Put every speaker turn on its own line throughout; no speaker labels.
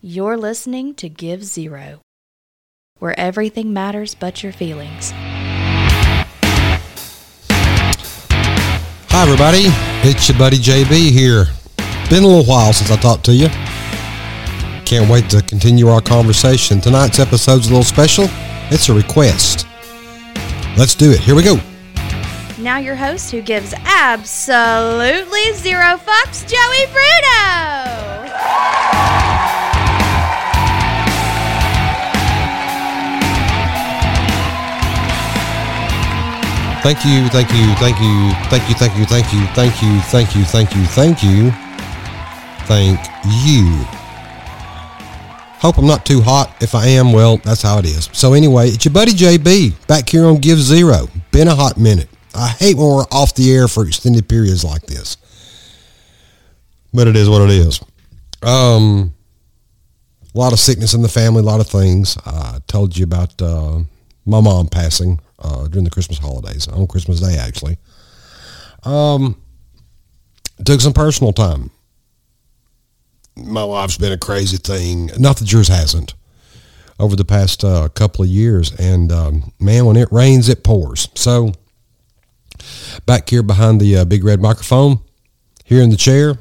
You're listening to Gives Zero, where everything matters but your feelings.
Hi, everybody. It's your buddy JB here. Been a little while since I talked to you. Can't wait to continue our conversation. Tonight's episode's a little special. It's a request. Let's do it. Here we go.
Now, your host who gives absolutely zero fucks, Joey Bruno.
Thank you, thank you, thank you, thank you, thank you, thank you, thank you, thank you, thank you, thank you, thank you. Hope I'm not too hot. If I am, well, that's how it is. So anyway, it's your buddy JB back here on Gives Zero. Been a hot minute. I hate when we're off the air for extended periods like this. But it is what it is. Um, a lot of sickness in the family, a lot of things. I told you about uh, my mom passing uh, during the Christmas holidays, on Christmas Day, actually. Um, took some personal time. My life's been a crazy thing. Not that yours hasn't over the past uh, couple of years. And um, man, when it rains, it pours. So back here behind the uh, big red microphone, here in the chair,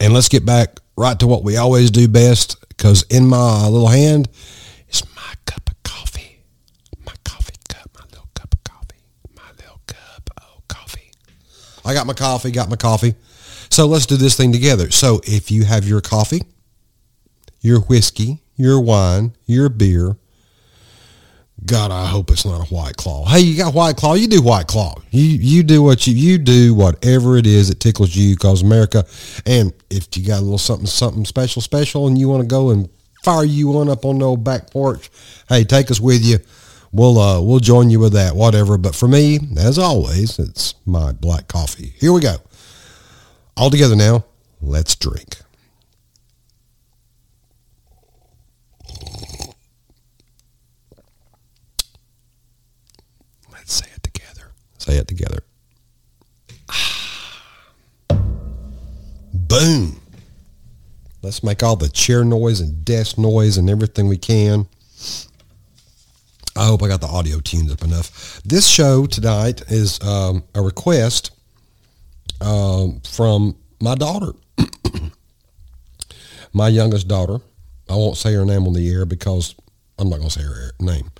and let's get back right to what we always do best. Because in my little hand is my cup of coffee, my coffee cup, my little cup of coffee, my little cup of coffee. I got my coffee, got my coffee. So let's do this thing together. So if you have your coffee, your whiskey, your wine, your beer, God, I hope it's not a white claw. Hey, you got white claw, you do white claw. You you do what you you do whatever it is that tickles you cause America. And if you got a little something something special special and you want to go and fire you one up on the old back porch, hey, take us with you. We'll uh we'll join you with that, whatever. But for me, as always, it's my black coffee. Here we go. All together now, let's drink. Let's say it together. Say it together. Boom. Let's make all the chair noise and desk noise and everything we can. I hope I got the audio tuned up enough. This show tonight is um, a request um, from my daughter, my youngest daughter. I won't say her name on the air because I'm not going to say her name.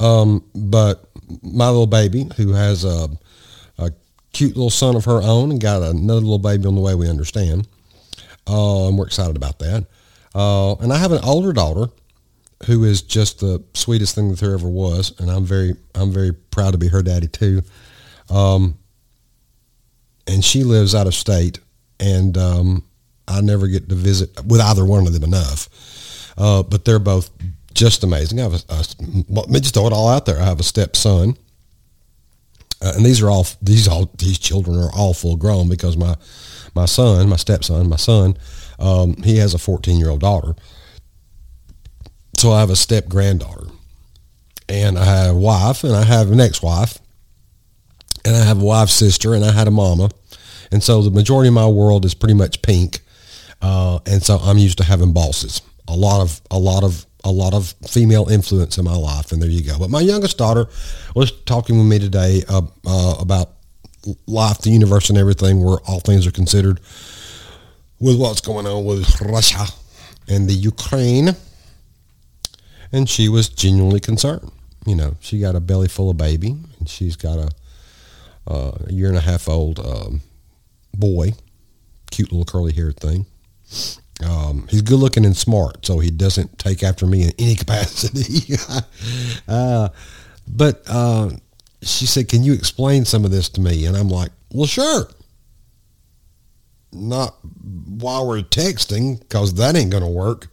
Um, but my little baby, who has a, a cute little son of her own and got another little baby on the way, we understand. Uh, and we're excited about that. Uh, and I have an older daughter who is just the sweetest thing that there ever was, and I'm very I'm very proud to be her daddy too. Um, and she lives out of state, and um, I never get to visit with either one of them enough. Uh, but they're both just amazing. I have a, a let me just throw it all out there. I have a stepson, uh, and these are all these all these children are all full grown because my my son, my stepson, my son, um, he has a 14 year old daughter. So I have a step granddaughter, and I have a wife, and I have an ex wife, and I have a wife's sister, and I had a mama, and so the majority of my world is pretty much pink, uh, and so I'm used to having bosses, a lot of a lot of a lot of female influence in my life, and there you go. But my youngest daughter was talking with me today uh, uh, about life, the universe, and everything, where all things are considered, with what's going on with Russia and the Ukraine, and she was genuinely concerned. You know, she got a belly full of baby, and she's got a, uh, a year and a half old um, boy, cute little curly haired thing. Um, he's good looking and smart, so he doesn't take after me in any capacity. uh, but uh, she said, "Can you explain some of this to me?" And I'm like, "Well, sure." Not while we're texting, because that ain't to work.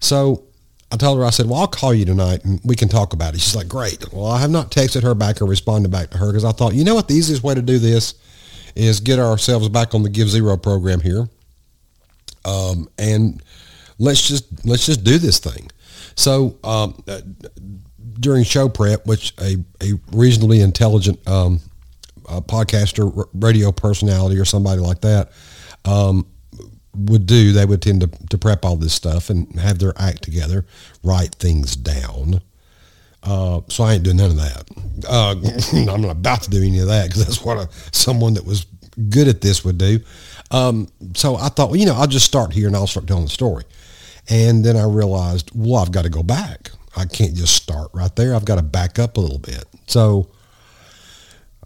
So I told her, I said, "Well, I'll call you tonight and we can talk about it." She's like, "Great." Well, I have not texted her back or responded back to her because I thought, you know what, the easiest way to do this is get ourselves back on the Gives Zero program here um, and let's just let's just do this thing. So um, uh, during show prep, which a, a reasonably intelligent um, uh, podcaster, radio personality, or somebody like that, um, would do, they would tend to, to prep all this stuff and have their act together, write things down. Uh, so I ain't doing none of that. Uh, I'm not about to do any of that because that's what a, someone that was good at this would do. Um, so I thought, well, you know, I'll just start here and I'll start telling the story. And then I realized, well, I've got to go back. I can't just start right there. I've got to back up a little bit. So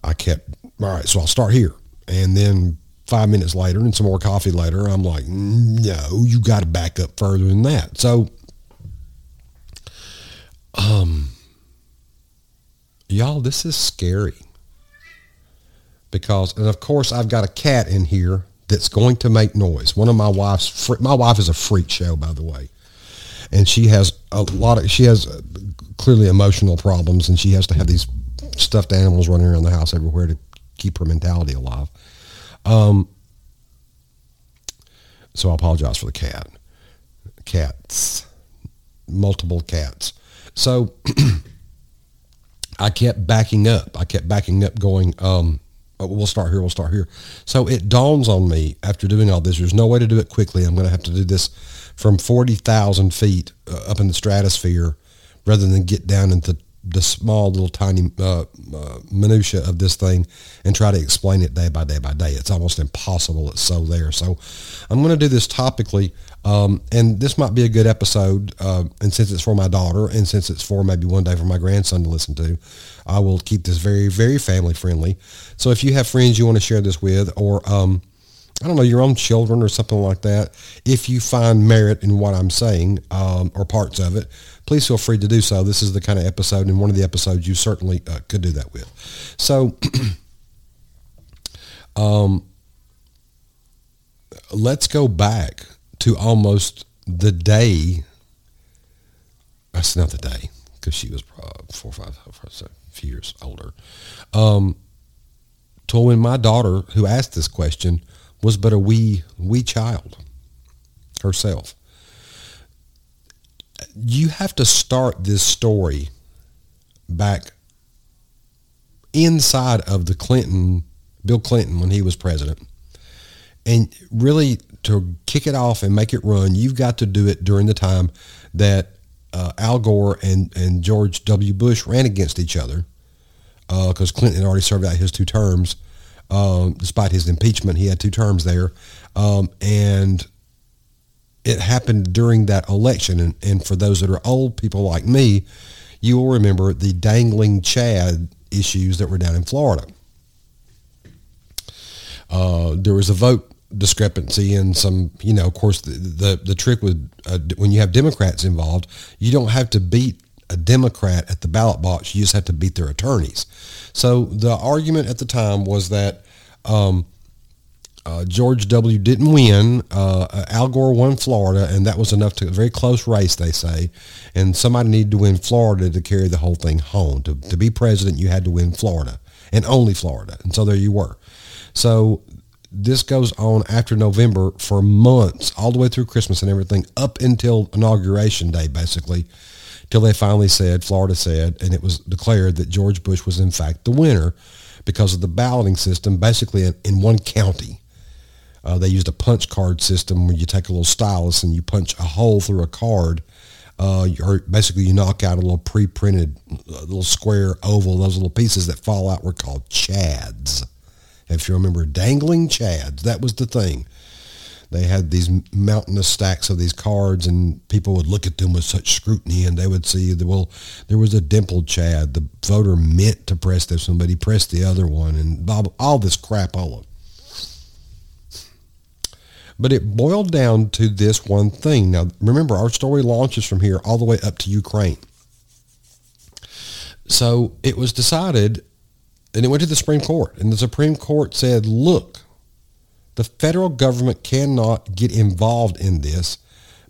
I kept, all right, so I'll start here. And then five minutes later and some more coffee later, I'm like, no, you got to back up further than that. So, um, y'all, this is scary because, and of course, I've got a cat in here that's going to make noise. One of my wife's, my wife is a freak show, by the way, and she has a lot of, she has uh, clearly emotional problems, and she has to have these stuffed animals running around the house everywhere to keep her mentality alive. Um, so I apologize for the cat. Cats, multiple cats. So I kept backing up. I kept backing up, going, um, oh, we'll start here, we'll start here. So it dawns on me after doing all this, there's no way to do it quickly. I'm going to have to do this from 40,000 feet uh, up in the stratosphere rather than get down into the small little tiny uh, uh, minutia of this thing and try to explain it day by day by day. It's almost impossible. It's so there. So I'm going to do this topically, um, and this might be a good episode. Uh, and since it's for my daughter, and since it's for maybe one day for my grandson to listen to, I will keep this very very family friendly. So if you have friends you want to share this with, or um, I don't know, your own children or something like that, if you find merit in what I'm saying um, or parts of it, please feel free to do so. This is the kind of episode, and one of the episodes you certainly uh, could do that with. So, um, let's go back to almost the day. That's not the day because she was probably four, five, four, a few years older. Um, to when my daughter, who asked this question, was but a wee, wee child herself. You have to start this story back inside of the Clinton, Bill Clinton when he was president. And really to kick it off and make it run, you've got to do it during the time that uh, Al Gore and, and George W. Bush ran against each other because uh, Clinton had already served out his two terms um, despite his impeachment, he had two terms there. Um, and it happened during that election. And, and for those that are old people like me, you will remember the dangling Chad issues that were down in Florida. Uh, there was a vote discrepancy and some, you know, of course, the, the, the trick with uh, when you have Democrats involved, you don't have to beat a Democrat at the ballot box. You just have to beat their attorneys. So the argument at the time was that um, uh, George W. didn't win. Uh, Al Gore won Florida, and that was enough to a very close race, they say. And somebody needed to win Florida to carry the whole thing home. To, to be president, you had to win Florida, and only Florida. And so there you were. So this goes on after November for months, all the way through Christmas and everything, up until Inauguration Day, basically till they finally said, Florida said, and it was declared that George Bush was in fact the winner because of the balloting system, basically in, in one county. Uh, they used a punch card system where you take a little stylus and you punch a hole through a card. Uh, or basically you knock out a little pre-printed uh, little square oval. Those little pieces that fall out were called chads. If you remember, dangling chads, that was the thing they had these mountainous stacks of these cards and people would look at them with such scrutiny and they would see that well there was a dimpled chad. The voter meant to press this one but he pressed the other one and all this crap all of but it boiled down to this one thing. Now remember our story launches from here all the way up to ukraine. So it was decided and it went to the supreme court and the supreme court said look the federal government cannot get involved in this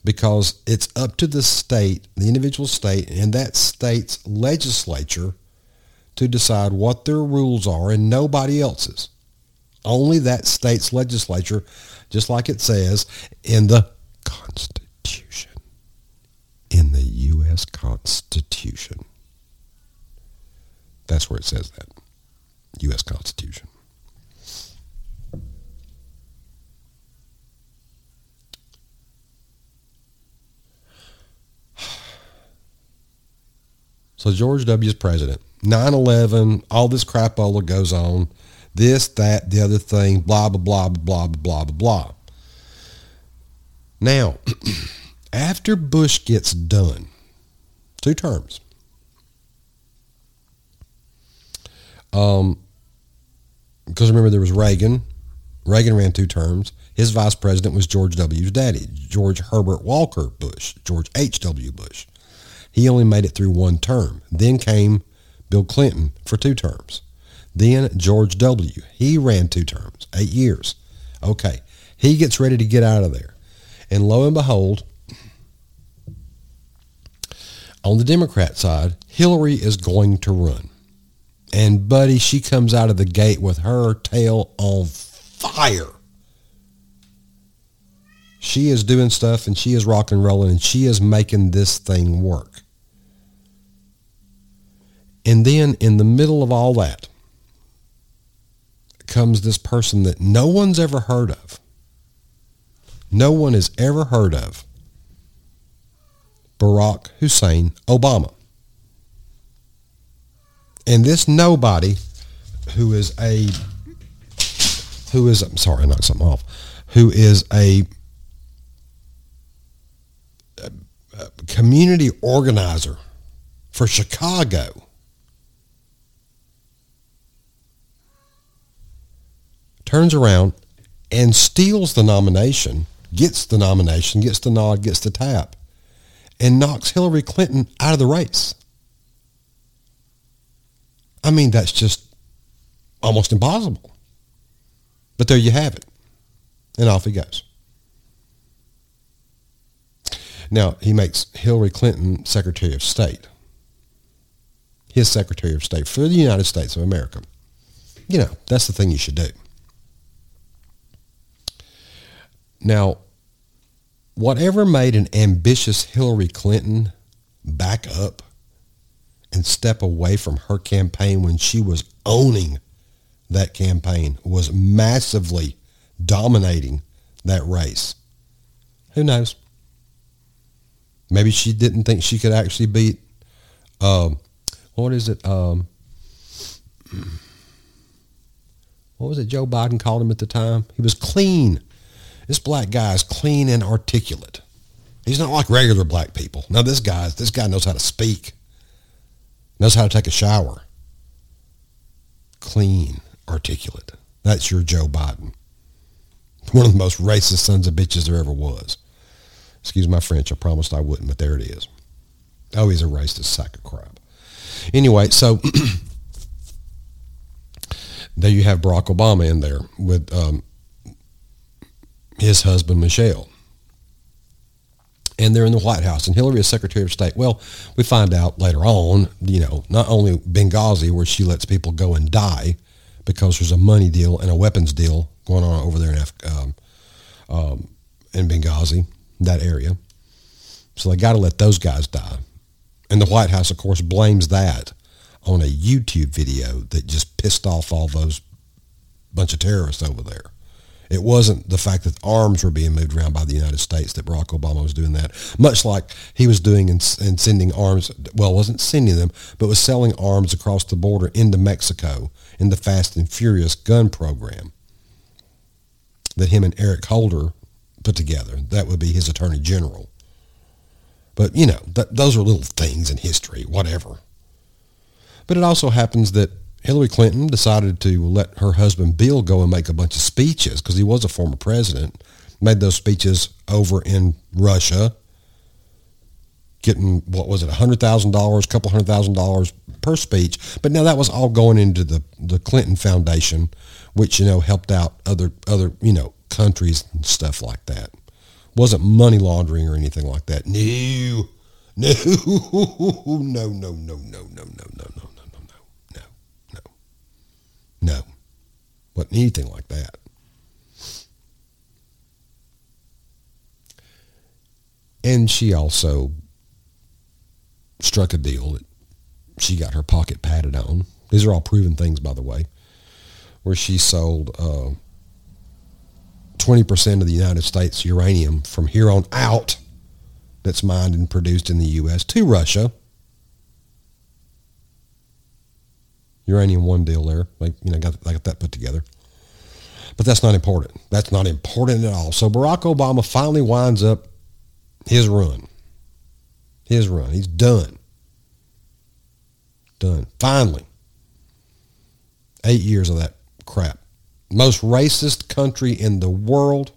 because it's up to the state, the individual state, and that state's legislature to decide what their rules are and nobody else's. Only that state's legislature, just like it says in the Constitution. In the U.S. Constitution. That's where it says that. U.S. Constitution. So George W. is president. 9-11, all this crapola goes on. This, that, the other thing, blah, blah, blah, blah, blah, blah, blah. Now, after Bush gets done, two terms, um, because remember there was Reagan. Reagan ran two terms. His vice president was George W.'s daddy, George Herbert Walker Bush, George H.W. Bush. He only made it through one term. Then came Bill Clinton for two terms. Then George W. He ran two terms, eight years. Okay. He gets ready to get out of there. And lo and behold, on the Democrat side, Hillary is going to run. And buddy, she comes out of the gate with her tail on fire. She is doing stuff and she is rock and rolling and she is making this thing work. And then in the middle of all that comes this person that no one's ever heard of. No one has ever heard of. Barack Hussein Obama. And this nobody who is a who is I'm sorry, I knocked something off, who is a, a, a community organizer for Chicago turns around and steals the nomination, gets the nomination, gets the nod, gets the tap, and knocks Hillary Clinton out of the race. I mean, that's just almost impossible. But there you have it. And off he goes. Now, he makes Hillary Clinton Secretary of State. His Secretary of State for the United States of America. You know, that's the thing you should do. Now, whatever made an ambitious Hillary Clinton back up and step away from her campaign when she was owning that campaign, was massively dominating that race. Who knows? Maybe she didn't think she could actually beat, um, what is it? Um, what was it Joe Biden called him at the time? He was clean. This black guy is clean and articulate. He's not like regular black people. Now this guy, this guy knows how to speak, knows how to take a shower. Clean, articulate. That's your Joe Biden. One of the most racist sons of bitches there ever was. Excuse my French. I promised I wouldn't, but there it is. Oh, he's a racist sack of crap. Anyway, so there you have Barack Obama in there with um, his husband, Michelle. And they're in the White House, and Hillary is Secretary of State. Well, we find out later on, you know, not only Benghazi, where she lets people go and die because there's a money deal and a weapons deal going on over there in, um, um, in Benghazi, that area. So they got to let those guys die. And the White House, of course, blames that on a YouTube video that just pissed off all those bunch of terrorists over there. It wasn't the fact that arms were being moved around by the United States that Barack Obama was doing that, much like he was doing and, sending arms, well, wasn't sending them, but was selling arms across the border into Mexico in the Fast and Furious gun program that him and Eric Holder put together. That would be his attorney general. But, you know, that, those are little things in history, whatever. But it also happens that Hillary Clinton decided to let her husband Bill go and make a bunch of speeches because he was a former president. Made those speeches over in Russia, getting what was it, hundred thousand dollars, a couple hundred thousand dollars per speech. But now that was all going into the the Clinton Foundation, which you know helped out other other you know countries and stuff like that. Wasn't money laundering or anything like that. No, no, no, no, no, no, no, no, no, no. No, wasn't anything like that. And she also struck a deal that she got her pocket padded on. These are all proven things, by the way, where she sold uh, 20% of the United States uranium from here on out that's mined and produced in the U.S. to Russia uranium one deal there. Like you know, got, got that put together. But that's not important. That's not important at all. So Barack Obama finally winds up his run. His run. He's done. Done. Finally. Eight years of that crap. Most racist country in the world.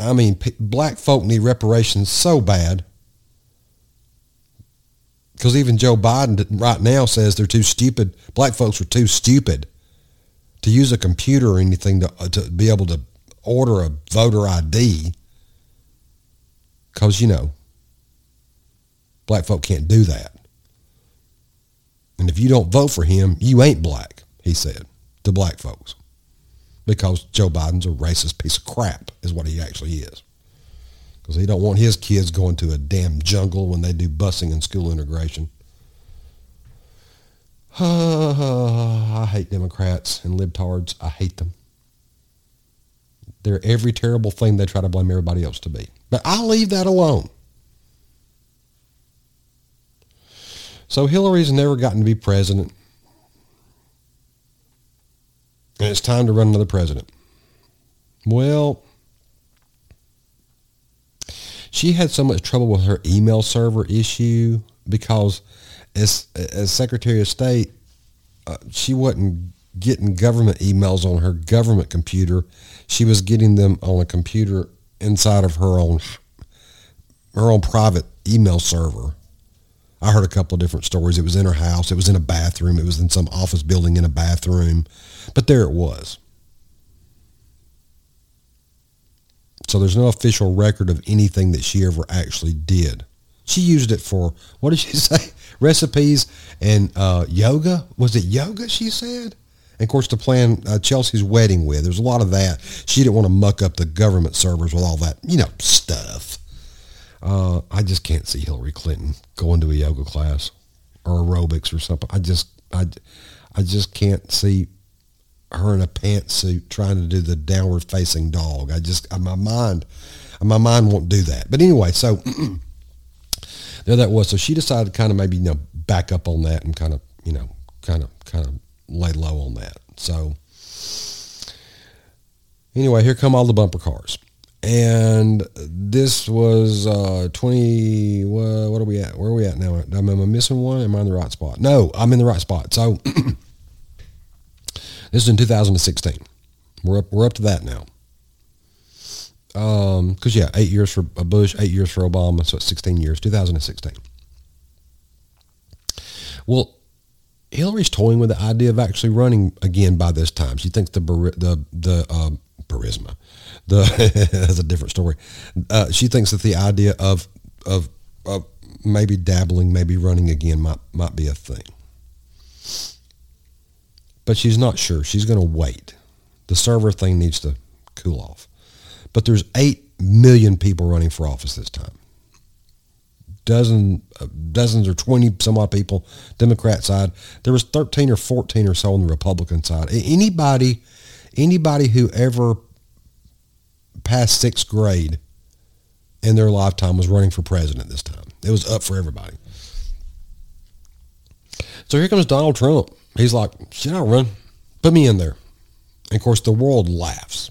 I mean, black folk need reparations so bad. Because even Joe Biden right now says they're too stupid. Black folks are too stupid to use a computer or anything to, uh, to be able to order a voter ID. Because, you know, black folk can't do that. And if you don't vote for him, you ain't black, he said to black folks. Because Joe Biden's a racist piece of crap is what he actually is. Because he don't want his kids going to a damn jungle when they do busing and school integration. I hate Democrats and libtards. I hate them. They're every terrible thing they try to blame everybody else to be. But I'll leave that alone. So Hillary's never gotten to be president. And it's time to run another president. Well, she had so much trouble with her email server issue because as as Secretary of State, uh, she wasn't getting government emails on her government computer. She was getting them on a computer inside of her own her own private email server. I heard a couple of different stories. It was in her house. It was in a bathroom. It was in some office building in a bathroom. But there it was. So there's no official record of anything that she ever actually did. She used it for, what did she say? Recipes and uh, yoga. Was it yoga, she said? And of course, to plan uh, Chelsea's wedding with. There's a lot of that. She didn't want to muck up the government servers with all that, you know, stuff. Uh, I just can't see Hillary Clinton going to a yoga class or aerobics or something. I just, I, I just can't see her in a pantsuit trying to do the downward facing dog. I just, my mind, my mind won't do that. But anyway, so there that was. So she decided to kind of maybe, you know, back up on that and kind of, you know, kind of, kind of lay low on that. So anyway, here come all the bumper cars. And this was uh, 20, what, what are we at? Where are we at now? Am I missing one? Am I in the right spot? No, I'm in the right spot. So this is in 2016. We're up, we're up to that now. Um, because yeah, eight years for Bush, eight years for Obama, so it's 16 years, 2016. Well, Hillary's toying with the idea of actually running again by this time. She thinks the the the um, charisma, the that's a different story. Uh, she thinks that the idea of of of maybe dabbling, maybe running again might might be a thing. But she's not sure. She's going to wait. The server thing needs to cool off. But there's 8 million people running for office this time. Dozen, uh, dozens or 20 some odd people, Democrat side. There was 13 or 14 or so on the Republican side. Anybody, anybody who ever passed sixth grade in their lifetime was running for president this time. It was up for everybody. So here comes Donald Trump. He's like, should I run? Put me in there. And of course, the world laughs.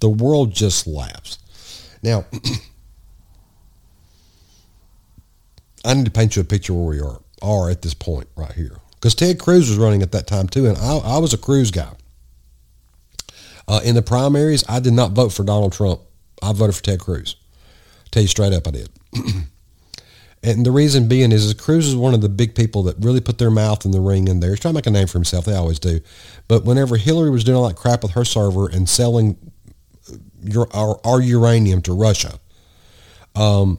The world just laughs. Now, I need to paint you a picture where we are, are at this point right here. Because Ted Cruz was running at that time too, and I, I was a Cruz guy. Uh, in the primaries, I did not vote for Donald Trump. I voted for Ted Cruz. tell you straight up, I did. and the reason being is, is Cruz is one of the big people that really put their mouth in the ring in there. He's trying to make a name for himself. They always do. But whenever Hillary was doing all that crap with her server and selling your, our, our uranium to Russia, um,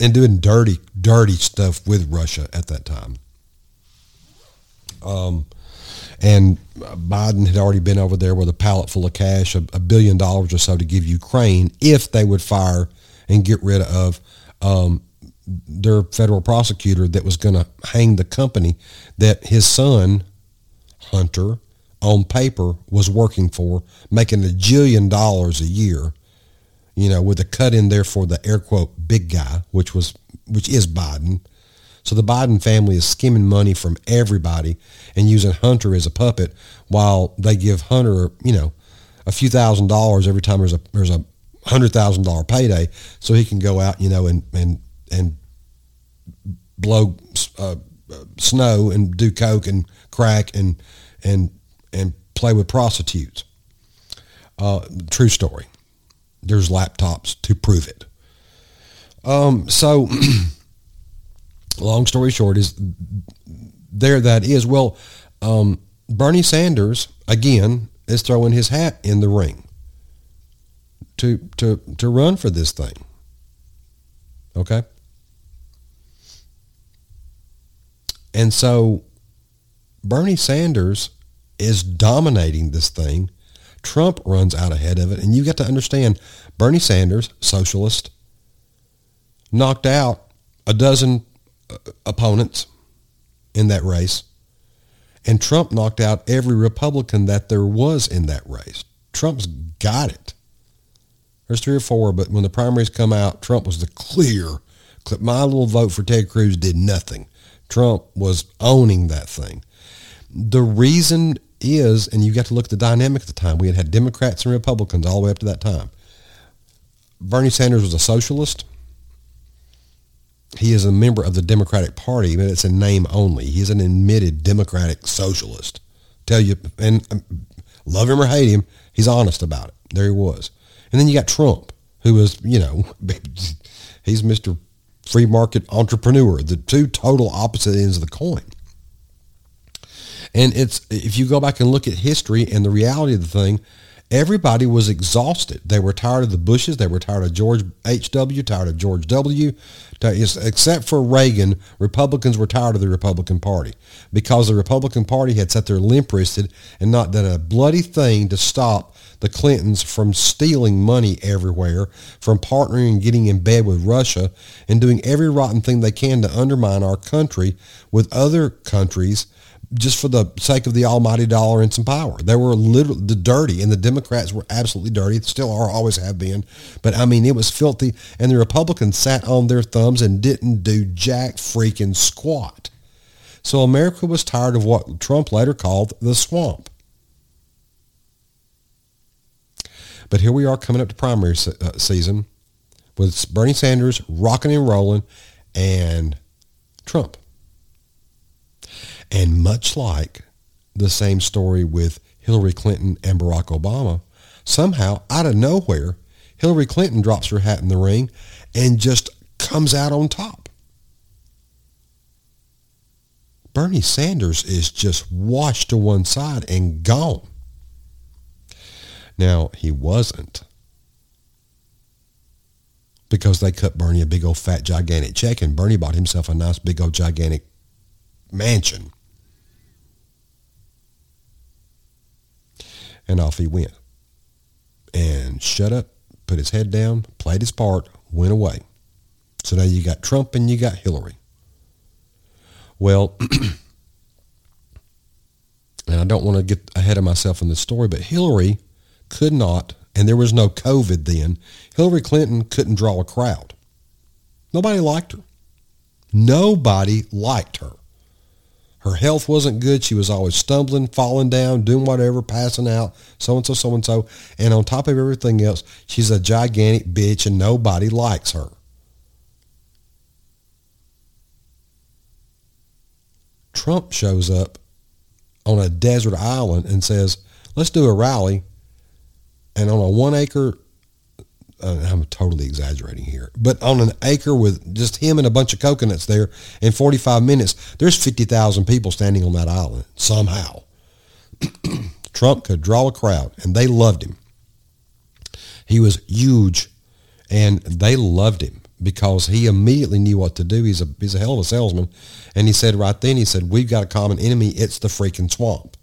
and doing dirty, dirty stuff with Russia at that time. Um, and Biden had already been over there with a pallet full of cash, a, a, billion dollars or so to give Ukraine if they would fire and get rid of um, their federal prosecutor that was going to hang the company that his son, Hunter, on paper was working for, making a jillion dollars a year, you know, with a cut in there for the air quote big guy, which was which is Biden. So the Biden family is skimming money from everybody and using Hunter as a puppet while they give Hunter, you know, a few thousand dollars every time there's a there's a hundred thousand dollar payday, so he can go out, you know, and and and blow uh, snow and do coke and crack and and and play with prostitutes. Uh, true story. There's laptops to prove it. Um, so, long story short is there that is. Well, um, Bernie Sanders again is throwing his hat in the ring to to to run for this thing. Okay. And so Bernie Sanders is dominating this thing. Trump runs out ahead of it. And you got to understand Bernie Sanders, socialist, knocked out a dozen uh, opponents in that race. And Trump knocked out every Republican that there was in that race. Trump's got it. There's three or four, but when the primaries come out, Trump was the clear. Clip. My little vote for Ted Cruz did nothing. Trump was owning that thing. The reason is, and you got to look at the dynamic at the time. We had had Democrats and Republicans all the way up to that time. Bernie Sanders was a socialist. He is a member of the Democratic Party, but it's a name only. He's an admitted Democratic socialist. Tell you, and um, love him or hate him, he's honest about it. There he was. And then you got Trump, who was, you know, he's Mr. Free Market Entrepreneur, the two total opposite ends of the coin. And it's if you go back and look at history and the reality of the thing, everybody was exhausted. They were tired of the Bushes. They were tired of George H.W., tired of George W. Except for Reagan, Republicans were tired of the Republican Party because the Republican Party had sat there limp-wristed and not done a bloody thing to stop the Clintons from stealing money everywhere, from partnering and getting in bed with Russia, and doing every rotten thing they can to undermine our country with other countries just for the sake of the almighty dollar and some power. They were literally the dirty, and the Democrats were absolutely dirty. Still are, always have been. But I mean, it was filthy, and the Republicans sat on their thumbs and didn't do jack freaking squat. So America was tired of what Trump later called the swamp. But here we are coming up to primary se- uh, season with Bernie Sanders rocking and rolling and Trump. And much like the same story with Hillary Clinton and Barack Obama, somehow out of nowhere, Hillary Clinton drops her hat in the ring and just comes out on top. Bernie Sanders is just washed to one side and gone. Now, he wasn't because they cut Bernie a big old fat gigantic check and Bernie bought himself a nice big old gigantic mansion. And off he went. And shut up, put his head down, played his part, went away. So now you got Trump and you got Hillary. Well, and I don't want to get ahead of myself in the story, but Hillary could not, and there was no COVID then, Hillary Clinton couldn't draw a crowd. Nobody liked her. Nobody liked her. Her health wasn't good. She was always stumbling, falling down, doing whatever, passing out, so-and-so, so-and-so. And on top of everything else, she's a gigantic bitch and nobody likes her. Trump shows up on a desert island and says, let's do a rally and on a one acre, Uh, I'm totally exaggerating here, but on an acre with just him and a bunch of coconuts there in 45 minutes, there's 50,000 people standing on that island somehow. Trump could draw a crowd and they loved him. He was huge and they loved him because he immediately knew what to do. He's a, he's a hell of a salesman. And he said right then, he said, we've got a common enemy. It's the freaking swamp.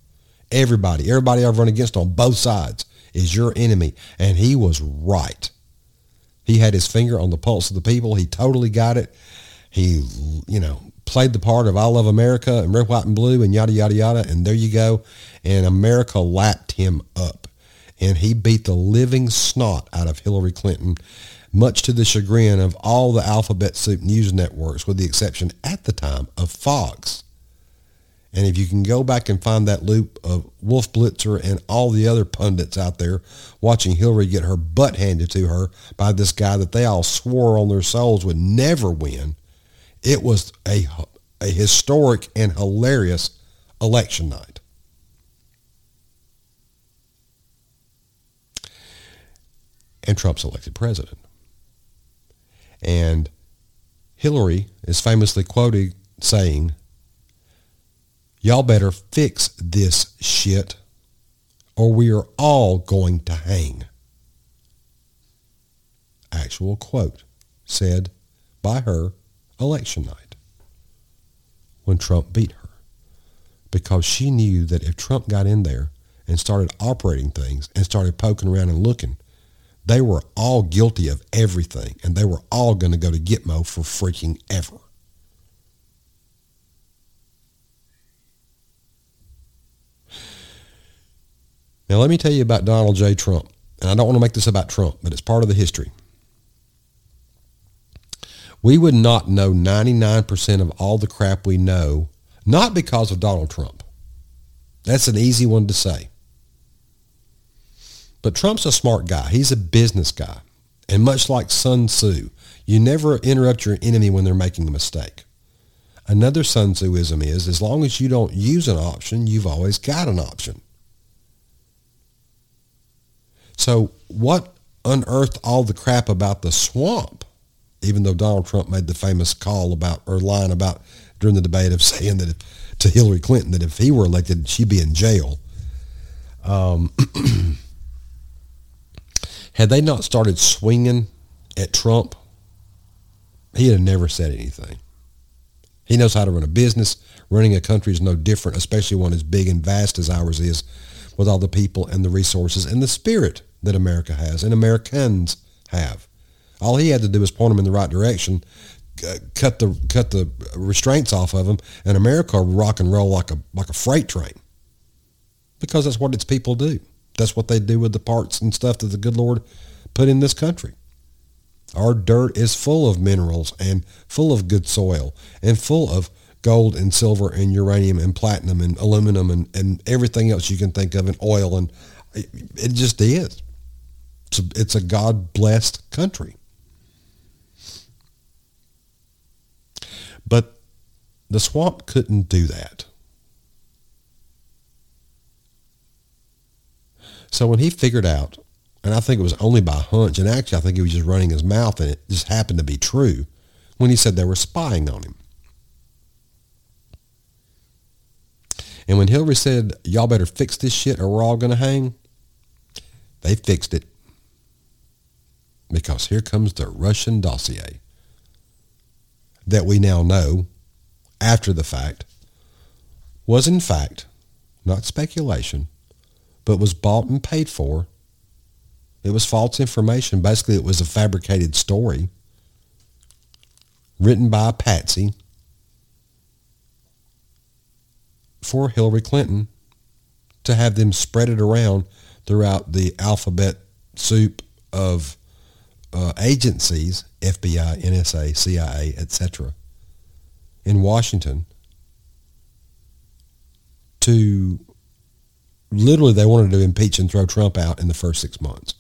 Everybody, everybody I've run against on both sides is your enemy. And he was right. He had his finger on the pulse of the people. He totally got it. He, you know, played the part of I love America and red, white, and blue and yada, yada, yada. And there you go. And America lapped him up. And he beat the living snot out of Hillary Clinton, much to the chagrin of all the alphabet soup news networks, with the exception at the time of Fox. And if you can go back and find that loop of Wolf Blitzer and all the other pundits out there watching Hillary get her butt handed to her by this guy that they all swore on their souls would never win, it was a, a historic and hilarious election night. And Trump's elected president. And Hillary is famously quoted saying, Y'all better fix this shit or we are all going to hang. Actual quote said by her election night when Trump beat her because she knew that if Trump got in there and started operating things and started poking around and looking, they were all guilty of everything and they were all going to go to Gitmo for freaking ever. Now, let me tell you about Donald J. Trump. And I don't want to make this about Trump, but it's part of the history. We would not know 99% of all the crap we know, not because of Donald Trump. That's an easy one to say. But Trump's a smart guy. He's a business guy. And much like Sun Tzu, you never interrupt your enemy when they're making a mistake. Another Sun Tzuism is, as long as you don't use an option, you've always got an option. So what unearthed all the crap about the swamp? Even though Donald Trump made the famous call about or line about during the debate of saying that if, to Hillary Clinton that if he were elected, she'd be in jail. Um, had they not started swinging at Trump, he'd have never said anything. He knows how to run a business. Running a country is no different, especially one as big and vast as ours is with all the people and the resources and the spirit that America has and Americans have. All he had to do was point them in the right direction, uh, cut the cut the restraints off of them, and America rock and roll like a like a freight train. Because that's what its people do. That's what they do with the parts and stuff that the good Lord put in this country. Our dirt is full of minerals and full of good soil and full of gold and silver and uranium and platinum and aluminum and, and everything else you can think of and oil and it, just is. It's a, it's a God blessed country. But the swamp couldn't do that. So when he figured out, and I think it was only by hunch, and actually I think he was just running his mouth and it just happened to be true, when he said they were spying on him. And when Hillary said, y'all better fix this shit or we're all going to hang, they fixed it. Because here comes the Russian dossier that we now know after the fact was in fact not speculation, but was bought and paid for. It was false information. Basically, it was a fabricated story written by patsy for Hillary Clinton to have them spread it around throughout the alphabet soup of uh, agencies, FBI, NSA, CIA, etc., in Washington to literally they wanted to impeach and throw Trump out in the first six months.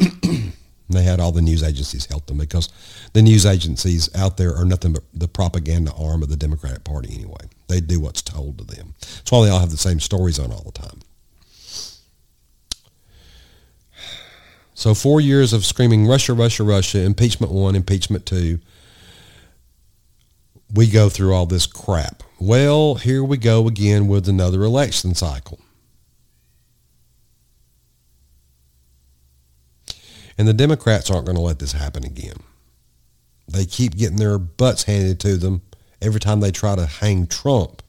they had all the news agencies help them because the news agencies out there are nothing but the propaganda arm of the Democratic Party anyway. They do what's told to them. That's why they all have the same stories on all the time. So four years of screaming Russia, Russia, Russia, impeachment one, impeachment two. We go through all this crap. Well, here we go again with another election cycle. And the Democrats aren't going to let this happen again. They keep getting their butts handed to them every time they try to hang Trump.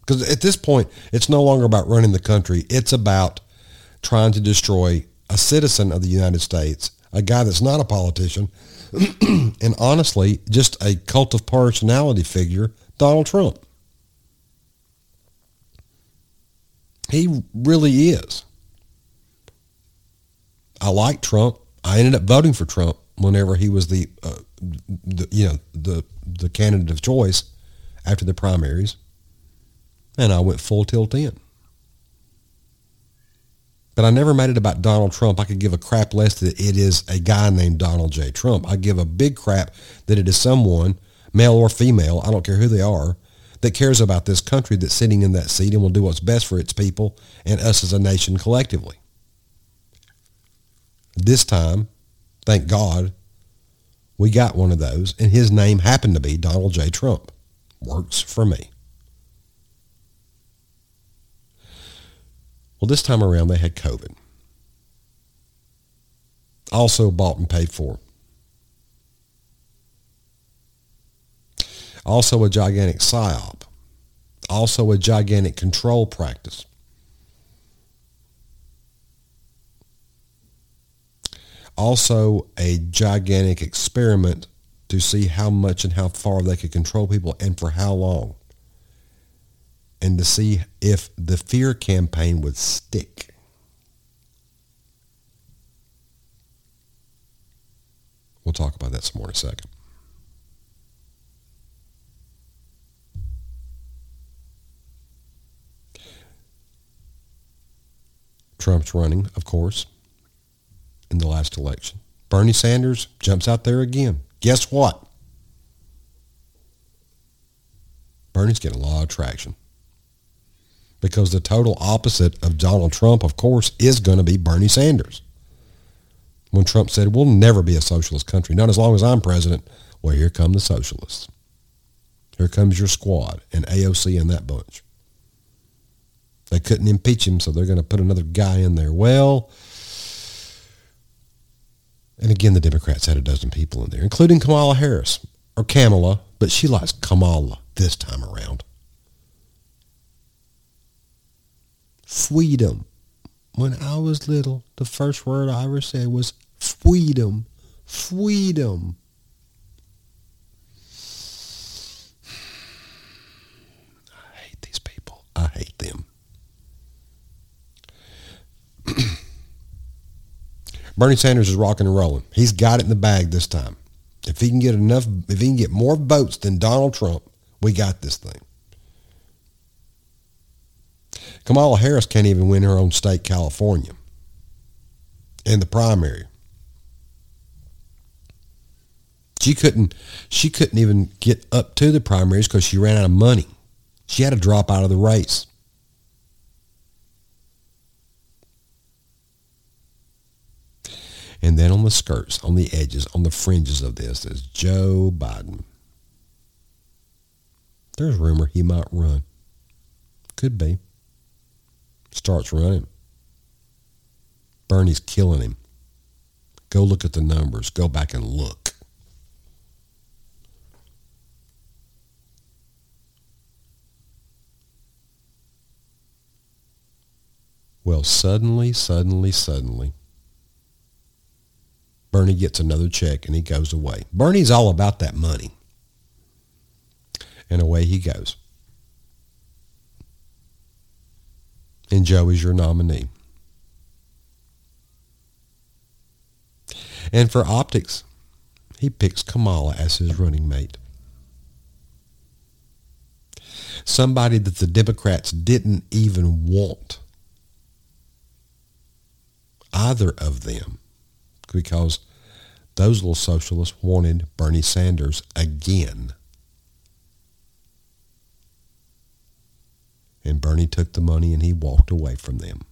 Because at this point, it's no longer about running the country. It's about trying to destroy a citizen of the United States, a guy that's not a politician, and honestly, just a cult of personality figure, Donald Trump. He really is. I like Trump. I ended up voting for Trump whenever he was the, uh, the you know the the candidate of choice after the primaries, and I went full tilt in. But I never made it about Donald Trump. I could give a crap less that it is a guy named Donald J. Trump. I give a big crap that it is someone, male or female, I don't care who they are, that cares about this country that's sitting in that seat and will do what's best for its people and us as a nation collectively. This time, thank God, we got one of those, and his name happened to be Donald J. Trump. Works for me. Well, this time around they had COVID. Also bought and paid for. Also a gigantic psyop. Also a gigantic control practice. Also a gigantic experiment to see how much and how far they could control people and for how long and to see if the fear campaign would stick. We'll talk about that some more in a second. Trump's running, of course, in the last election. Bernie Sanders jumps out there again. Guess what? Bernie's getting a lot of traction because the total opposite of Donald Trump, of course, is going to be Bernie Sanders. When Trump said, we'll never be a socialist country, not as long as I'm president, well, here come the socialists. Here comes your squad and AOC and that bunch. They couldn't impeach him, so they're going to put another guy in there. Well, and again, the Democrats had a dozen people in there, including Kamala Harris, or Kamala, but she likes Kamala this time around. freedom. When I was little, the first word I ever said was freedom. Freedom. I hate these people. I hate them. Bernie Sanders is rocking and rolling. He's got it in the bag this time. If he can get enough, if he can get more votes than Donald Trump, we got this thing. Kamala Harris can't even win her own state, California, in the primary. She couldn't. She couldn't even get up to the primaries because she ran out of money. She had to drop out of the race. And then on the skirts, on the edges, on the fringes of this is Joe Biden. There's rumor he might run. Could be starts running. Bernie's killing him. Go look at the numbers. Go back and look. Well, suddenly, suddenly, suddenly, Bernie gets another check and he goes away. Bernie's all about that money. And away he goes. and Joe is your nominee. And for optics, he picks Kamala as his running mate. Somebody that the Democrats didn't even want. Either of them. Because those little socialists wanted Bernie Sanders again. And Bernie took the money and he walked away from them.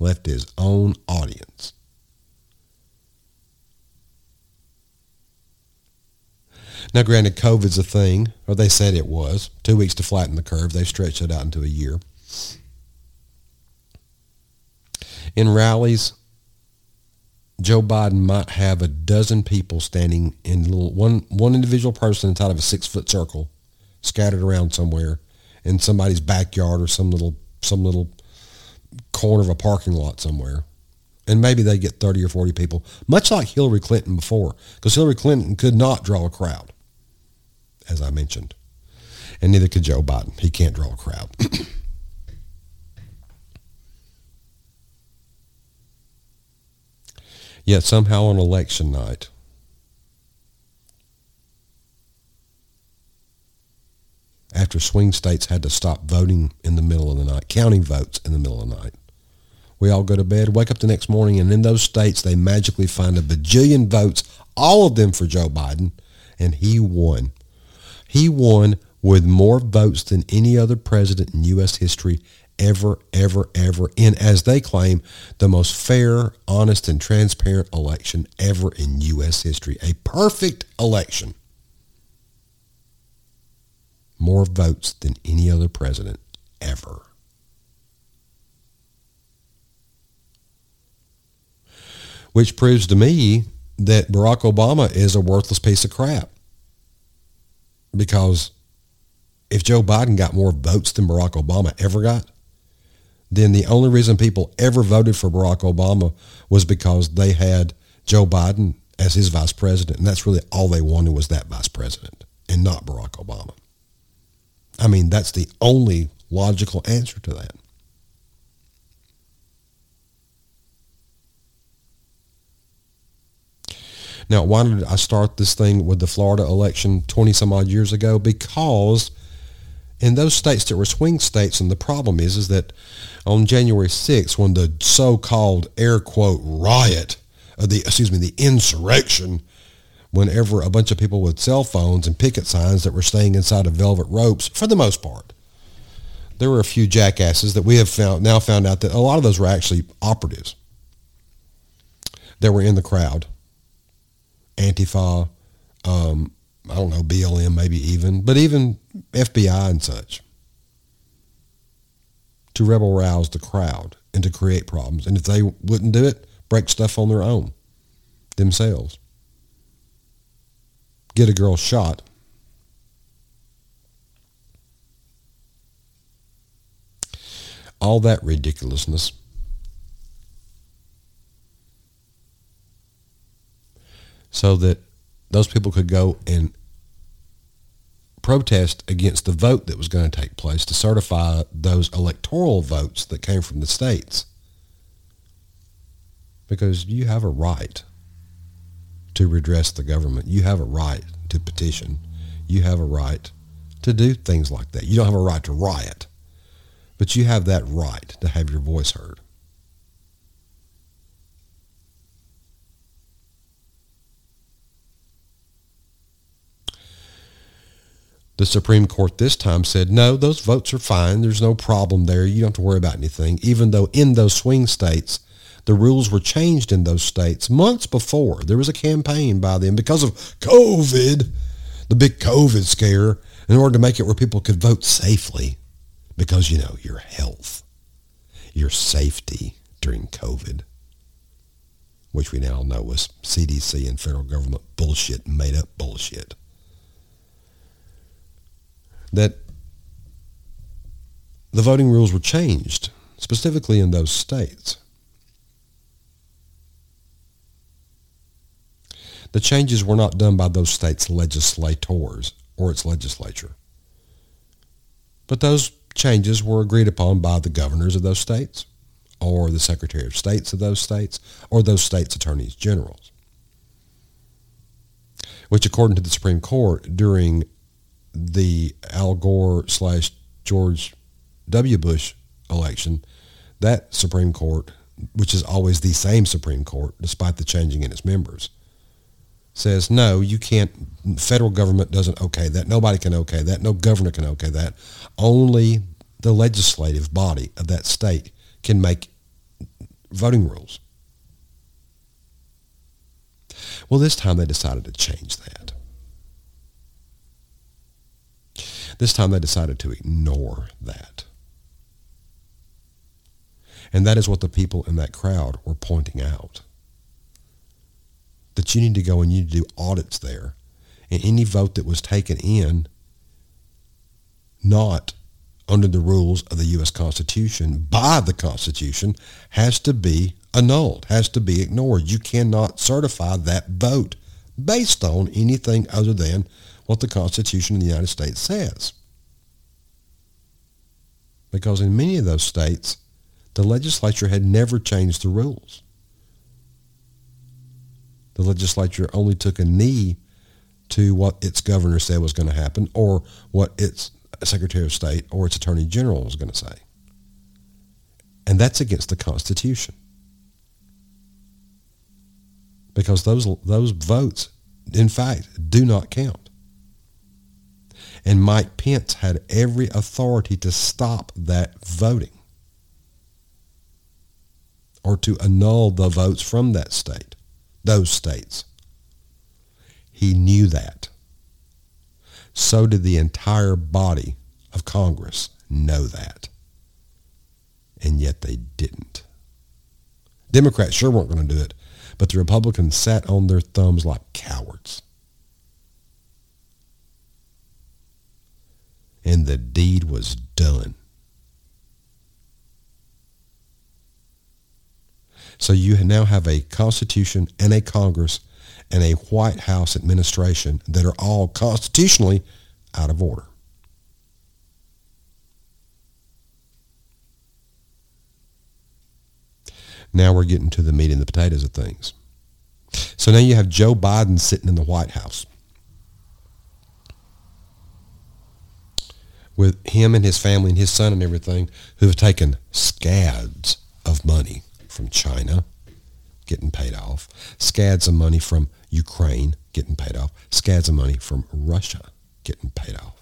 Left his own audience. Now, granted, COVID's a thing, or they said it was. Two weeks to flatten the curve. They've stretched it out into a year. In rallies, Joe Biden might have a dozen people standing in little one one individual person inside of a six foot circle, scattered around somewhere, in somebody's backyard or some little some little corner of a parking lot somewhere. And maybe they get 30 or 40 people, much like Hillary Clinton before, because Hillary Clinton could not draw a crowd, as I mentioned. And neither could Joe Biden. He can't draw a crowd. Yet somehow on election night, after swing states had to stop voting in the middle of the night, counting votes in the middle of the night, we all go to bed, wake up the next morning, and in those states, they magically find a bajillion votes, all of them for Joe Biden, and he won. He won with more votes than any other president in U.S. history ever, ever, ever in, as they claim, the most fair, honest, and transparent election ever in U.S. history. A perfect election. More votes than any other president ever. which proves to me that Barack Obama is a worthless piece of crap. Because if Joe Biden got more votes than Barack Obama ever got, then the only reason people ever voted for Barack Obama was because they had Joe Biden as his vice president. And that's really all they wanted was that vice president and not Barack Obama. I mean, that's the only logical answer to that. Now, why did I start this thing with the Florida election 20 some odd years ago? Because in those states that were swing states, and the problem is, is that on January 6th, when the so-called air quote riot, the excuse me, the insurrection, whenever a bunch of people with cell phones and picket signs that were staying inside of velvet ropes, for the most part, there were a few jackasses that we have found now found out that a lot of those were actually operatives. That were in the crowd. Antifa, um, I don't know, BLM maybe even, but even FBI and such, to rebel rouse the crowd and to create problems. And if they wouldn't do it, break stuff on their own themselves. Get a girl shot. All that ridiculousness so that those people could go and protest against the vote that was going to take place to certify those electoral votes that came from the states. Because you have a right to redress the government. You have a right to petition. You have a right to do things like that. You don't have a right to riot, but you have that right to have your voice heard. The Supreme Court this time said, no, those votes are fine. There's no problem there. You don't have to worry about anything. Even though in those swing states, the rules were changed in those states months before. There was a campaign by them because of COVID, the big COVID scare, in order to make it where people could vote safely because, you know, your health, your safety during COVID, which we now know was CDC and federal government bullshit, made up bullshit that the voting rules were changed, specifically in those states. The changes were not done by those states' legislators or its legislature. But those changes were agreed upon by the governors of those states or the secretary of states of those states or those states' attorneys generals, which according to the Supreme Court during the Al Gore slash George W. Bush election, that Supreme Court, which is always the same Supreme Court, despite the changing in its members, says, no, you can't, federal government doesn't okay that. Nobody can okay that. No governor can okay that. Only the legislative body of that state can make voting rules. Well, this time they decided to change that. This time they decided to ignore that. And that is what the people in that crowd were pointing out. That you need to go and you need to do audits there. And any vote that was taken in not under the rules of the U.S. Constitution by the Constitution has to be annulled, has to be ignored. You cannot certify that vote based on anything other than what the Constitution of the United States says. Because in many of those states, the legislature had never changed the rules. The legislature only took a knee to what its governor said was going to happen or what its secretary of state or its attorney general was going to say. And that's against the Constitution. Because those, those votes, in fact, do not count. And Mike Pence had every authority to stop that voting or to annul the votes from that state, those states. He knew that. So did the entire body of Congress know that. And yet they didn't. Democrats sure weren't going to do it, but the Republicans sat on their thumbs like cowards. And the deed was done. So you now have a Constitution and a Congress and a White House administration that are all constitutionally out of order. Now we're getting to the meat and the potatoes of things. So now you have Joe Biden sitting in the White House with him and his family and his son and everything who have taken scads of money from China getting paid off, scads of money from Ukraine getting paid off, scads of money from Russia getting paid off.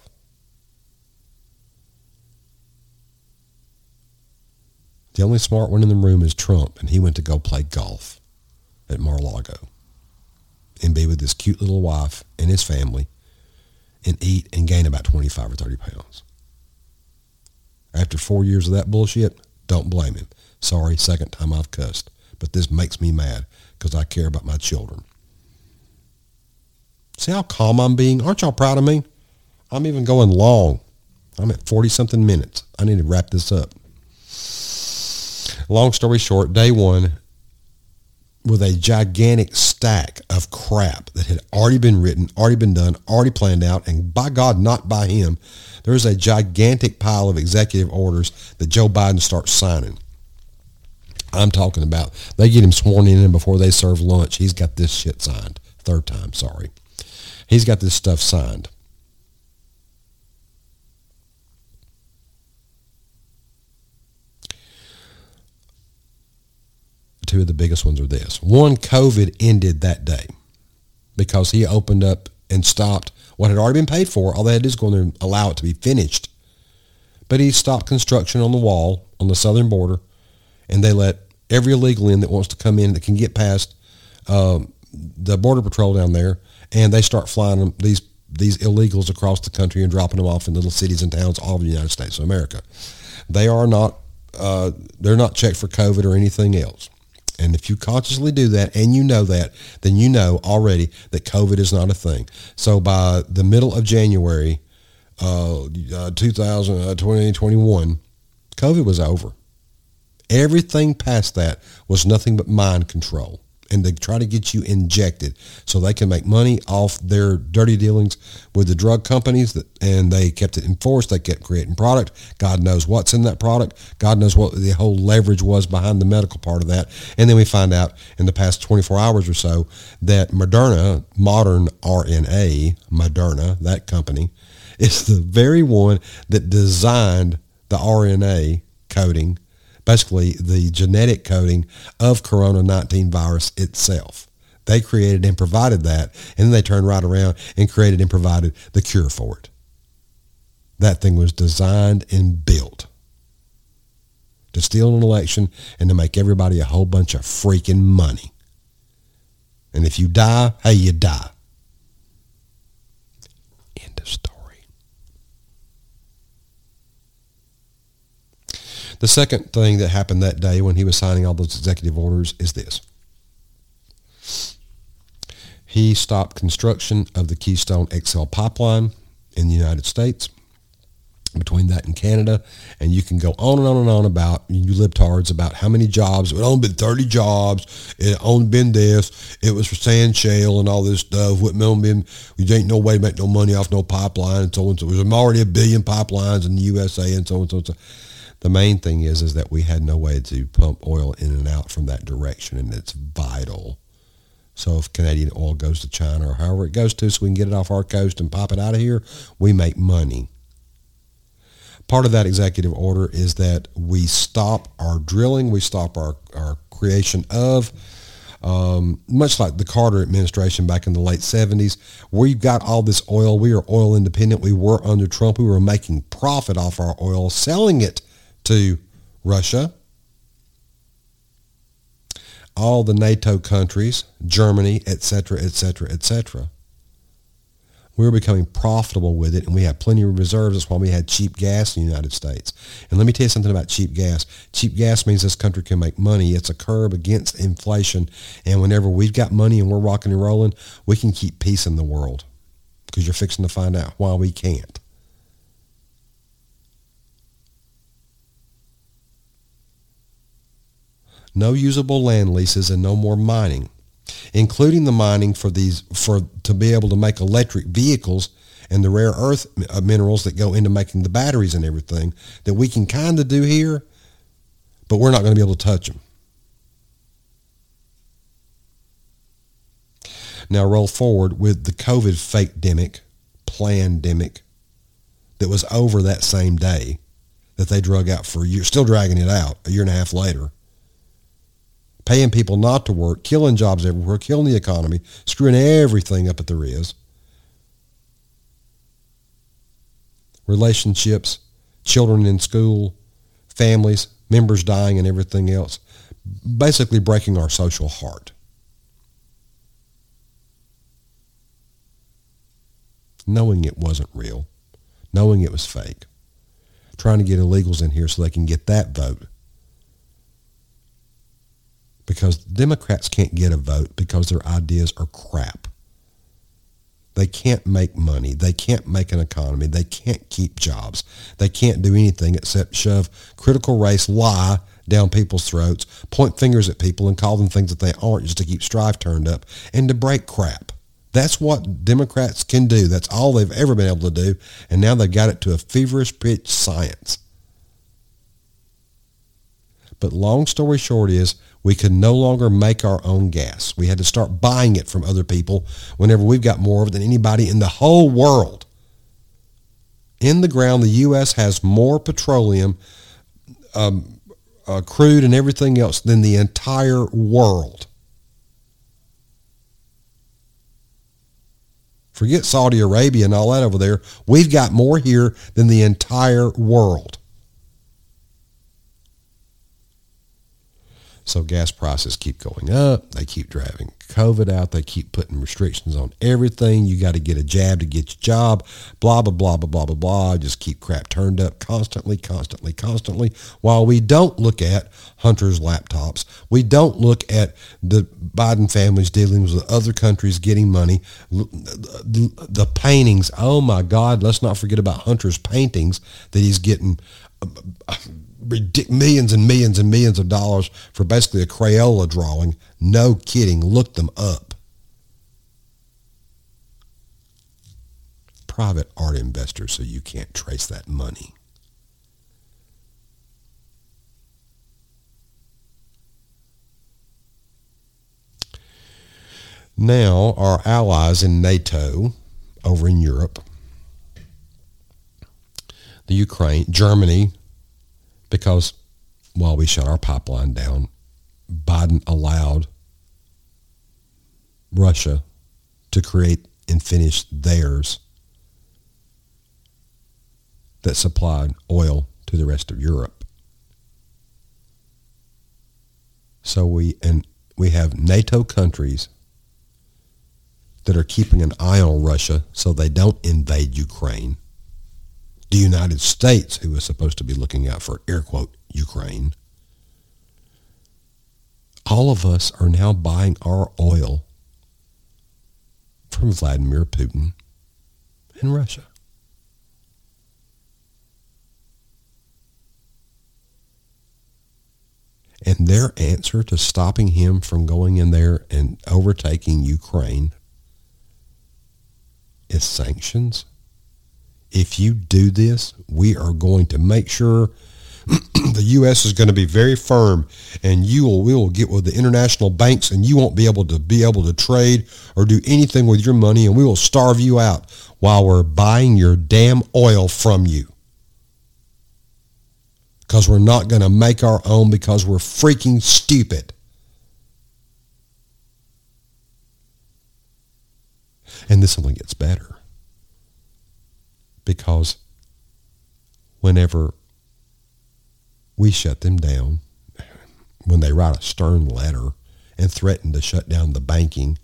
The only smart one in the room is Trump, and he went to go play golf at Mar-a-Lago and be with his cute little wife and his family and eat and gain about 25 or 30 pounds. After four years of that bullshit, don't blame him. Sorry, second time I've cussed. But this makes me mad because I care about my children. See how calm I'm being? Aren't y'all proud of me? I'm even going long. I'm at 40 something minutes. I need to wrap this up. Long story short, day one, with a gigantic stack of crap that had already been written, already been done, already planned out, and by God, not by him, there's a gigantic pile of executive orders that Joe Biden starts signing. I'm talking about. They get him sworn in before they serve lunch. He's got this shit signed. Third time, sorry. He's got this stuff signed. Two of the biggest ones are this. One, COVID ended that day because he opened up and stopped what had already been paid for. All they had to do is go in there allow it to be finished. But he stopped construction on the wall on the southern border and they let every illegal in that wants to come in that can get past um, the border patrol down there, and they start flying them, these these illegals across the country and dropping them off in little cities and towns all over the United States of America. They are not uh, they're not checked for COVID or anything else. And if you consciously do that and you know that, then you know already that COVID is not a thing. So by the middle of January, uh, uh, 2021, uh, COVID was over. Everything past that was nothing but mind control. And they try to get you injected so they can make money off their dirty dealings with the drug companies. That, and they kept it enforced. They kept creating product. God knows what's in that product. God knows what the whole leverage was behind the medical part of that. And then we find out in the past 24 hours or so that Moderna, modern RNA, Moderna, that company, is the very one that designed the RNA coding basically the genetic coding of Corona-19 virus itself. They created and provided that, and then they turned right around and created and provided the cure for it. That thing was designed and built to steal an election and to make everybody a whole bunch of freaking money. And if you die, hey, you die. End of story. The second thing that happened that day when he was signing all those executive orders is this. He stopped construction of the Keystone XL pipeline in the United States between that and Canada. And you can go on and on and on about you libtards about how many jobs. It only been 30 jobs. It only been this. It was for sand shale and all this stuff. What you ain't no way to make no money off no pipeline and so on. So there's already a billion pipelines in the USA and so on and so on. The main thing is is that we had no way to pump oil in and out from that direction, and it's vital So if Canadian oil goes to China or however it goes to, so we can get it off our coast and pop it out of here, we make money. Part of that executive order is that we stop our drilling, we stop our, our creation of, um, much like the Carter administration back in the late 70s. We've got all this oil. We are oil independent. We were under Trump. We were making profit off our oil, selling it to Russia all the NATO countries, Germany, etc., etc., etc. We were becoming profitable with it, and we had plenty of reserves. That's why we had cheap gas in the United States. And let me tell you something about cheap gas. Cheap gas means this country can make money. It's a curb against inflation. And whenever we've got money and we're rocking and rolling, we can keep peace in the world because you're fixing to find out why we can't. No usable land leases, and no more mining, including the mining for these for to be able to make electric vehicles and the rare earth uh, minerals that go into making the batteries and everything that we can kind of do here, but we're not going to be able to touch them. Now roll forward with the COVID fake demic, pandemic that was over that same day that they drug out for a year, still dragging it out a year and a half later paying people not to work, killing jobs everywhere, killing the economy, screwing everything up that there is. Relationships, children in school, families, members dying and everything else. Basically breaking our social heart. Knowing it wasn't real. Knowing it was fake. Trying to get illegals in here so they can get that vote because Democrats can't get a vote because their ideas are crap. They can't make money. They can't make an economy. They can't keep jobs. They can't do anything except shove critical race lie down people's throats, point fingers at people and call them things that they aren't just to keep strife turned up and to break crap. That's what Democrats can do. That's all they've ever been able to do. And now they've got it to a feverish pitch science. But long story short is we could no longer make our own gas. We had to start buying it from other people whenever we've got more of it than anybody in the whole world. In the ground, the U.S. has more petroleum, um, uh, crude, and everything else than the entire world. Forget Saudi Arabia and all that over there. We've got more here than the entire world. So gas prices keep going up. They keep driving COVID out. They keep putting restrictions on everything. You got to get a jab to get your job. Blah, blah, blah, blah, blah, blah, blah. Just keep crap turned up constantly, constantly, constantly. While we don't look at Hunter's laptops. We don't look at the Biden family's dealings with other countries getting money. The paintings. Oh my God. Let's not forget about Hunter's paintings that he's getting uh, uh, millions and millions and millions of dollars for basically a Crayola drawing. No kidding. Look them up. Private art investors, so you can't trace that money. Now, our allies in NATO over in Europe, the Ukraine, Germany, because while we shut our pipeline down, Biden allowed Russia to create and finish theirs that supplied oil to the rest of Europe. So we and we have NATO countries that are keeping an eye on Russia so they don't invade Ukraine the United States, who is supposed to be looking out for, air quote, Ukraine, all of us are now buying our oil from Vladimir Putin in Russia. And their answer to stopping him from going in there and overtaking Ukraine is sanctions if you do this, we are going to make sure the U.S. is going to be very firm, and you will we will get with the international banks, and you won't be able to be able to trade or do anything with your money, and we will starve you out while we're buying your damn oil from you. Because we're not going to make our own because we're freaking stupid. And this only gets better. Because whenever we shut them down, when they write a stern letter and threaten to shut down the banking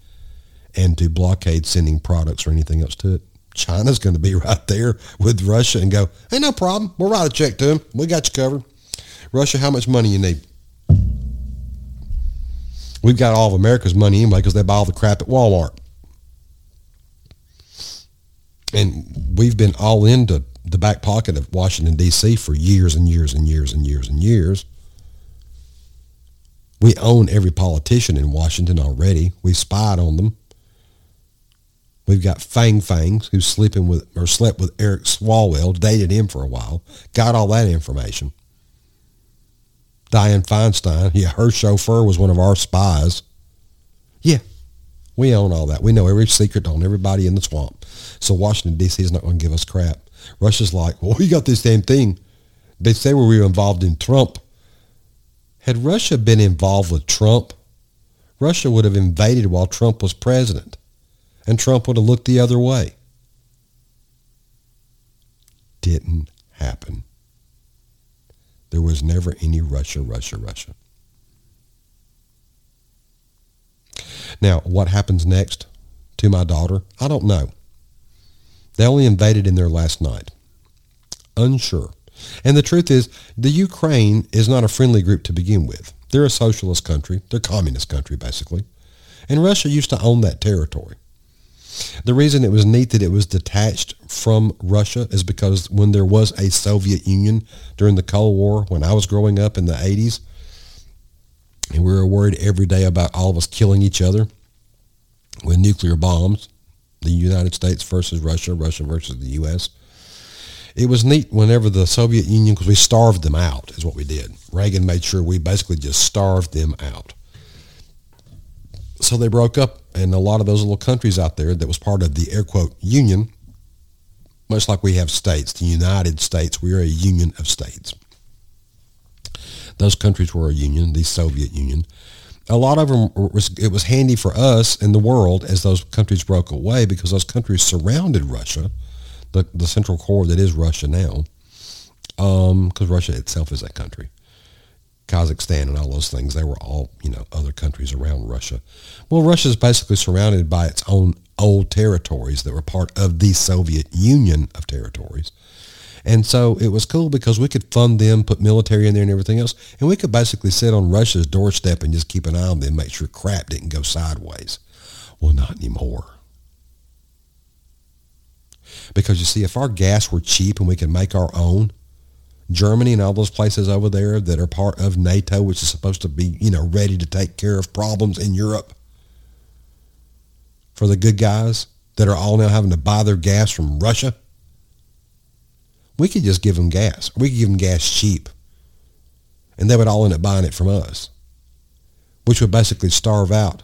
and to blockade sending products or anything else to it, China's going to be right there with Russia and go, hey, no problem. We'll write a check to them. We got you covered. Russia, how much money you need? We've got all of America's money anyway because they buy all the crap at Walmart. And we've been all into the back pocket of Washington, D.C. for years and years and years and years and years. We own every politician in Washington already. We spied on them. We've got Fang Fangs who's sleeping with or slept with Eric Swalwell, dated him for a while, got all that information. Dianne Feinstein, yeah, her chauffeur was one of our spies. Yeah, we own all that. We know every secret on everybody in the swamp. So Washington, D.C. is not going to give us crap. Russia's like, well, we got this damn thing. They say we were involved in Trump. Had Russia been involved with Trump, Russia would have invaded while Trump was president and Trump would have looked the other way. Didn't happen. There was never any Russia, Russia, Russia. Now, what happens next to my daughter? I don't know. They only invaded in there last night. Unsure. And the truth is, the Ukraine is not a friendly group to begin with. They're a socialist country. They're a communist country, basically. And Russia used to own that territory. The reason it was neat that it was detached from Russia is because when there was a Soviet Union during the Cold War, when I was growing up in the 80s, and we were worried every day about all of us killing each other with nuclear bombs, the United States versus Russia, Russia versus the U.S. It was neat whenever the Soviet Union, because we starved them out, is what we did. Reagan made sure we basically just starved them out. So they broke up, and a lot of those little countries out there that was part of the air quote union, much like we have states, the United States, we are a union of states. Those countries were a union, the Soviet Union. A lot of them, was, it was handy for us in the world as those countries broke away because those countries surrounded Russia, the, the central core that is Russia now, because um, Russia itself is a country. Kazakhstan and all those things, they were all, you know, other countries around Russia. Well, Russia is basically surrounded by its own old territories that were part of the Soviet Union of territories. And so it was cool because we could fund them, put military in there and everything else, and we could basically sit on Russia's doorstep and just keep an eye on them, make sure crap didn't go sideways. Well, not anymore. Because you see, if our gas were cheap and we could make our own, Germany and all those places over there that are part of NATO, which is supposed to be, you know, ready to take care of problems in Europe for the good guys that are all now having to buy their gas from Russia. We could just give them gas. We could give them gas cheap. And they would all end up buying it from us, which would basically starve out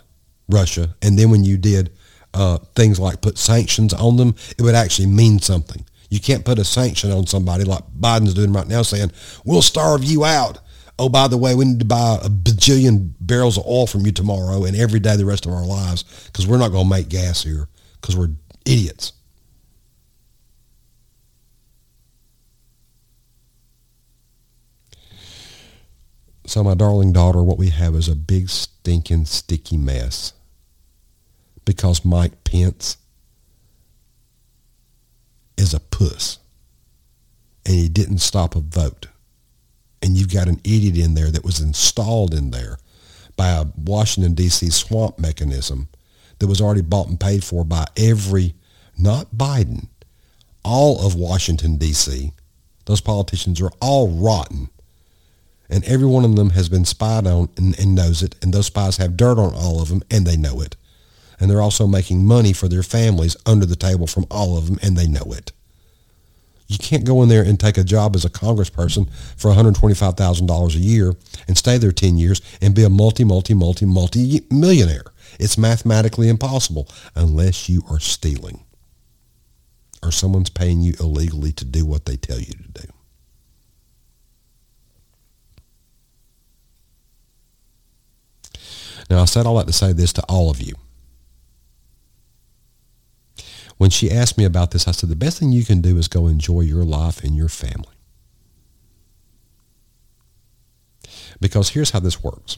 Russia. And then when you did uh, things like put sanctions on them, it would actually mean something. You can't put a sanction on somebody like Biden's doing right now saying, we'll starve you out. Oh, by the way, we need to buy a bajillion barrels of oil from you tomorrow and every day the rest of our lives because we're not going to make gas here because we're idiots. So, my darling daughter, what we have is a big, stinking, sticky mess because Mike Pence is a puss and he didn't stop a vote. And you've got an idiot in there that was installed in there by a Washington, D.C. swamp mechanism that was already bought and paid for by every, not Biden, all of Washington, D.C. Those politicians are all rotten and every one of them has been spied on and, and, knows it, and those spies have dirt on all of them, and they know it. And they're also making money for their families under the table from all of them, and they know it. You can't go in there and take a job as a congressperson for $125,000 a year and stay there 10 years and be a multi, multi, multi, multi millionaire. It's mathematically impossible unless you are stealing or someone's paying you illegally to do what they tell you to do. Now, I said all that to say this to all of you. When she asked me about this, I said, the best thing you can do is go enjoy your life and your family. Because here's how this works.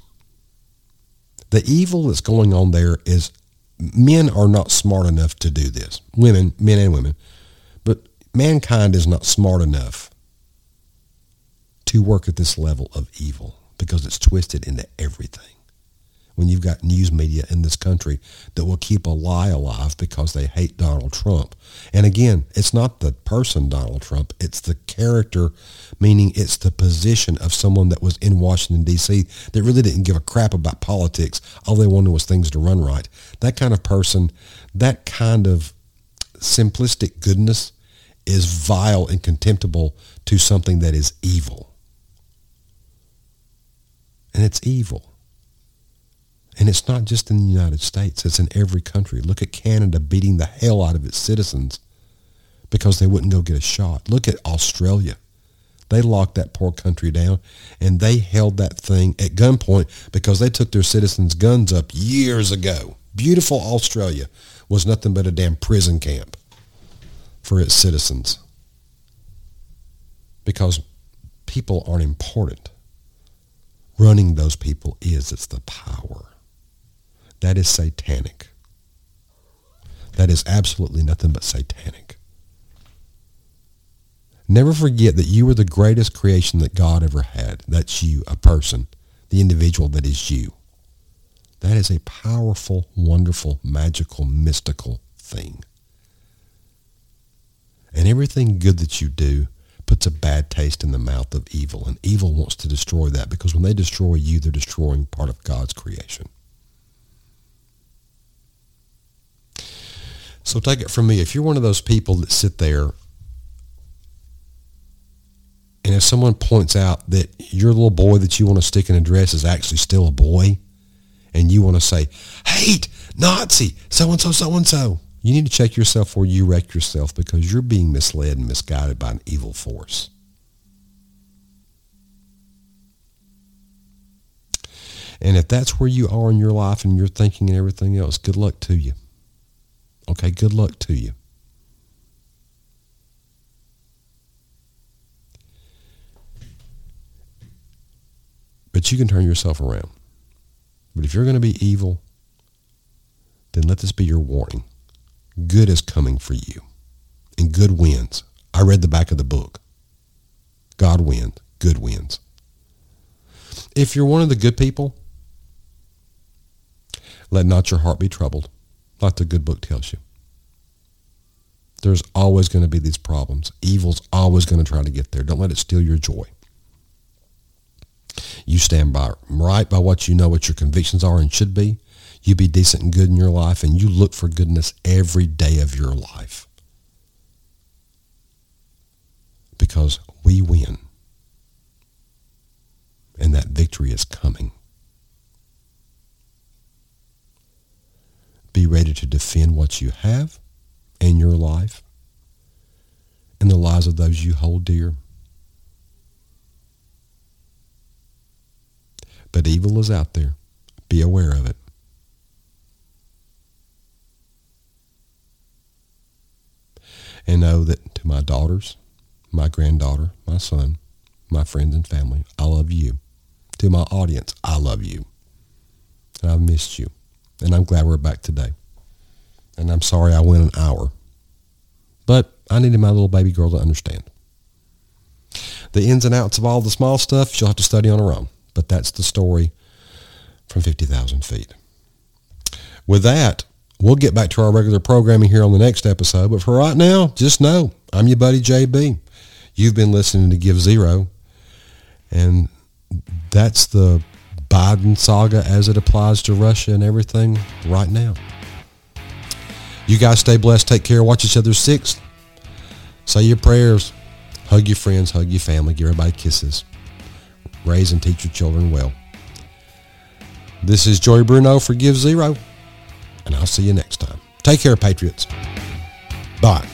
The evil that's going on there is men are not smart enough to do this. Women, men and women. But mankind is not smart enough to work at this level of evil because it's twisted into everything when you've got news media in this country that will keep a lie alive because they hate Donald Trump. And again, it's not the person Donald Trump, it's the character, meaning it's the position of someone that was in Washington, D.C. that really didn't give a crap about politics. All they wanted was things to run right. That kind of person, that kind of simplistic goodness is vile and contemptible to something that is evil. And it's evil. And it's not just in the United States, it's in every country. Look at Canada beating the hell out of its citizens because they wouldn't go get a shot. Look at Australia. They locked that poor country down and they held that thing at gunpoint because they took their citizens' guns up years ago. Beautiful Australia was nothing but a damn prison camp for its citizens because people aren't important. Running those people is, it's the power. That is satanic. That is absolutely nothing but satanic. Never forget that you are the greatest creation that God ever had. That's you, a person, the individual that is you. That is a powerful, wonderful, magical, mystical thing. And everything good that you do puts a bad taste in the mouth of evil. And evil wants to destroy that because when they destroy you, they're destroying part of God's creation. So take it from me. If you're one of those people that sit there and if someone points out that your little boy that you want to stick in a dress is actually still a boy and you want to say, hate, Nazi, so-and-so, so-and-so, you need to check yourself or you wreck yourself because you're being misled and misguided by an evil force. And if that's where you are in your life and your thinking and everything else, good luck to you. Okay, good luck to you. But you can turn yourself around. But if you're going to be evil, then let this be your warning. Good is coming for you. And good wins. I read the back of the book. God wins. Good wins. If you're one of the good people, let not your heart be troubled like the good book tells you. There's always going to be these problems. Evil's always going to try to get there. Don't let it steal your joy. You stand by right by what you know what your convictions are and should be. You be decent and good in your life and you look for goodness every day of your life. Because we win. And that victory is coming. Be ready to defend what you have in your life and the lives of those you hold dear. But evil is out there. Be aware of it. And know that to my daughters, my granddaughter, my son, my friends and family, I love you. To my audience, I love you. And I've missed you. And I'm glad we're back today. And I'm sorry I went an hour. But I needed my little baby girl to understand. The ins and outs of all the small stuff, she'll have to study on her own. But that's the story from 50,000 feet. With that, we'll get back to our regular programming here on the next episode. But for right now, just know I'm your buddy JB. You've been listening to Gives Zero. And that's the Biden saga as it applies to Russia and everything right now. You guys stay blessed. Take care. Watch each other's six. Say your prayers. Hug your friends, hug your family, give everybody kisses. Raise and teach your children well. This is Joey Bruno for Gives Zero, and I'll see you next time. Take care, Patriots. Bye.